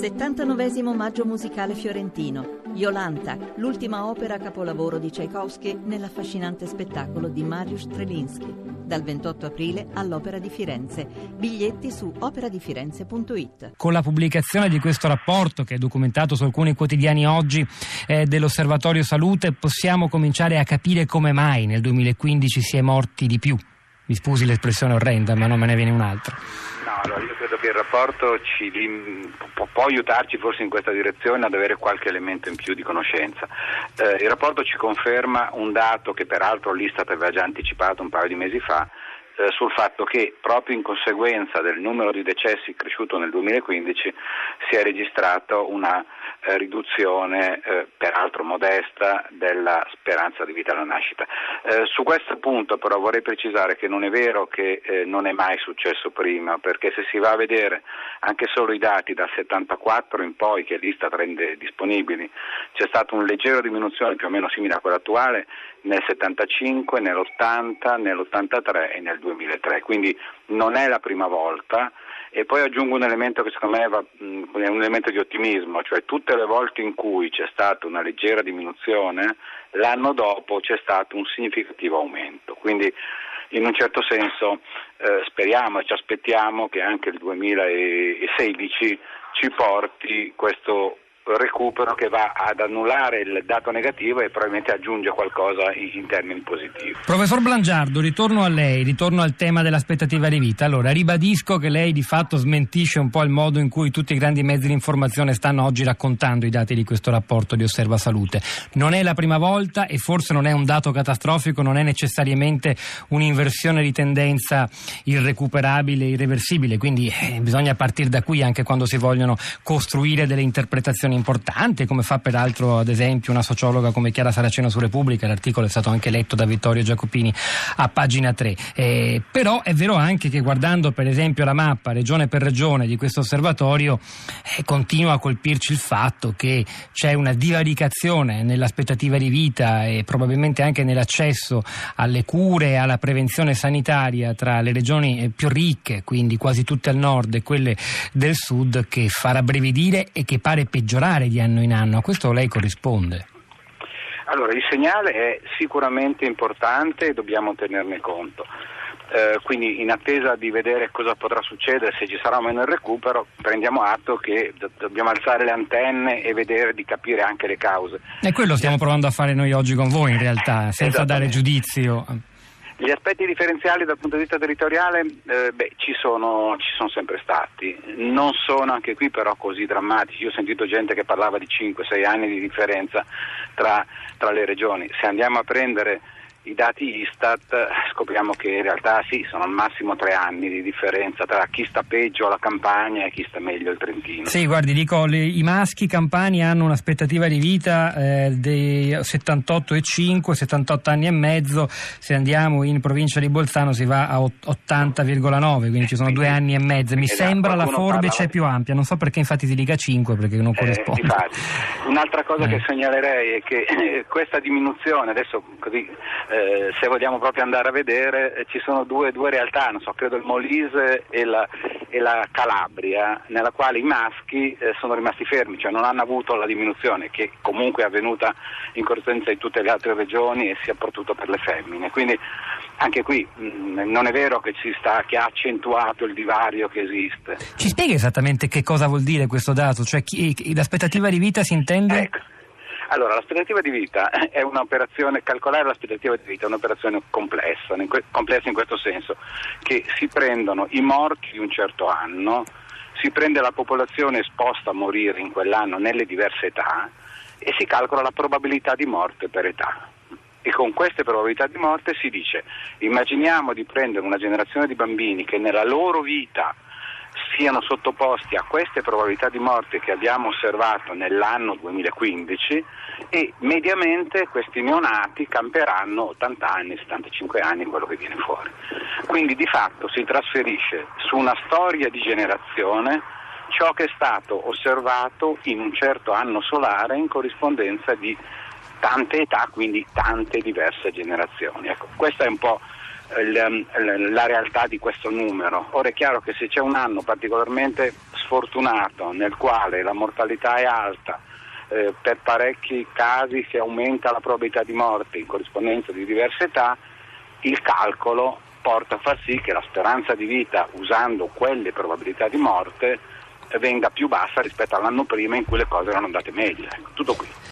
79 Maggio musicale fiorentino. Iolanta, l'ultima opera capolavoro di Tchaikovsky nell'affascinante spettacolo di Mariusz Strelinski. Dal 28 aprile all'Opera di Firenze. Biglietti su operadifirenze.it. Con la pubblicazione di questo rapporto, che è documentato su alcuni quotidiani oggi eh, dell'Osservatorio Salute, possiamo cominciare a capire come mai nel 2015 si è morti di più. Mi scusi l'espressione orrenda, ma non me ne viene un'altra. No, allora io credo che il rapporto ci, può, aiutarci forse in questa direzione ad avere qualche elemento in più di conoscenza. Eh, il rapporto ci conferma un dato che peraltro l'Istat aveva già anticipato un paio di mesi fa, eh, sul fatto che proprio in conseguenza del numero di decessi cresciuto nel 2015 si è registrato una eh, riduzione, eh, peraltro modesta, della speranza di vita alla nascita. Eh, su questo punto però vorrei precisare che non è vero che eh, non è mai successo prima, perché se si va a vedere anche solo i dati dal 74 in poi che l'Istat rende disponibili, c'è stata una leggera diminuzione più o meno simile a quella attuale nel 75, nell'80, nell'83 e nel 2003, quindi non è la prima volta. E poi aggiungo un elemento che secondo me va, è un elemento di ottimismo, cioè tutte le volte in cui c'è stata una leggera diminuzione, l'anno dopo c'è stato un significativo aumento. Quindi in un certo senso eh, speriamo e ci aspettiamo che anche il 2016 ci porti questo recupero che va ad annullare il dato negativo e probabilmente aggiunge qualcosa in, in, termini positivi. Professor Blangiardo, ritorno a lei, ritorno al tema dell'aspettativa di vita. Allora, ribadisco che lei di fatto smentisce un po' il modo in cui tutti i grandi mezzi di informazione stanno oggi raccontando i dati di questo rapporto di Osserva Salute. Non è la prima volta e forse non è un dato catastrofico, non è necessariamente un'inversione di tendenza irrecuperabile, irreversibile, quindi eh, bisogna partire da qui anche quando si vogliono costruire delle interpretazioni importante, come fa peraltro ad esempio una sociologa come Chiara Saraceno su Repubblica, l'articolo è stato anche letto da Vittorio Giacopini a pagina 3. Eh, però è vero anche che guardando per esempio la mappa regione per regione di questo osservatorio eh, continua a colpirci il fatto che c'è una divaricazione nell'aspettativa di vita e probabilmente anche nell'accesso alle cure e alla prevenzione sanitaria tra le regioni eh, più ricche, quindi quasi tutte al nord e quelle del sud, che fa rabbrividire e che pare peggiorare peggiorare di anno in anno. A questo lei corrisponde? Allora, il segnale è sicuramente importante e dobbiamo tenerne conto. Eh, quindi in attesa di vedere cosa potrà succedere, se ci sarà o meno il recupero, prendiamo atto che do- dobbiamo alzare le antenne e vedere di capire anche le cause. E quello stiamo provando a fare noi oggi con voi in realtà, senza dare giudizio. Gli aspetti differenziali dal punto di vista territoriale eh, beh, ci, sono, ci, sono, sempre stati, non sono anche qui però così drammatici. Io ho sentito gente che parlava di 5-6 anni di differenza tra, tra le regioni. Se andiamo a prendere i dati Istat scopriamo che in realtà sì, sono al massimo tre anni di differenza tra chi sta peggio alla campagna e chi sta meglio al Trentino. Sì, guardi, dico, le, i maschi campani hanno un'aspettativa di vita eh, dei 78,5, 78 anni e mezzo, se andiamo in provincia di Bolzano si va a 80,9, quindi ci sono due anni e mezzo. Mi esatto, sembra la forbice più ampia, non so perché infatti si dica 5 perché non eh, corrisponde. Eh, Un'altra cosa eh. che segnalerei è che questa diminuzione, adesso così eh, se vogliamo proprio andare a vedere, eh, ci sono due, due realtà, so, credo il Molise e la, e la, Calabria, nella quale i maschi eh, sono rimasti fermi, cioè non hanno avuto la diminuzione che comunque è avvenuta in corrispondenza in tutte le altre regioni e sia soprattutto per le femmine. Quindi anche qui mh, mm, non è vero che, sta, che, ha accentuato il divario che esiste. Ci spiega esattamente che cosa vuol dire questo dato? Cioè chi, l'aspettativa di vita si intende? Ecco. Allora, l'aspettativa di vita è un'operazione, calcolare l'aspettativa di vita è un'operazione complessa, complessa in questo senso che si prendono i morti di un certo anno, si prende la popolazione esposta a morire in quell'anno nelle diverse età e si calcola la probabilità di morte per età. E con queste probabilità di morte si dice, immaginiamo di prendere una generazione di bambini che nella loro vita siano sottoposti a queste probabilità di morte che abbiamo osservato nell'anno 2015 e mediamente questi neonati camperanno 80 anni, 75 anni, quello che viene fuori. Quindi di fatto si trasferisce su una storia di generazione ciò che è stato osservato in un certo anno solare in corrispondenza di tante età, quindi tante diverse generazioni. Ecco, questa è un po' la realtà di questo numero. Ora è chiaro che se c'è un anno particolarmente sfortunato nel quale la mortalità è alta, eh, per parecchi casi si aumenta la probabilità di morte in corrispondenza di diverse età, il calcolo porta a far sì che la speranza di vita usando quelle probabilità di morte venga più bassa rispetto all'anno prima in cui le cose erano andate meglio. Ecco, tutto qui.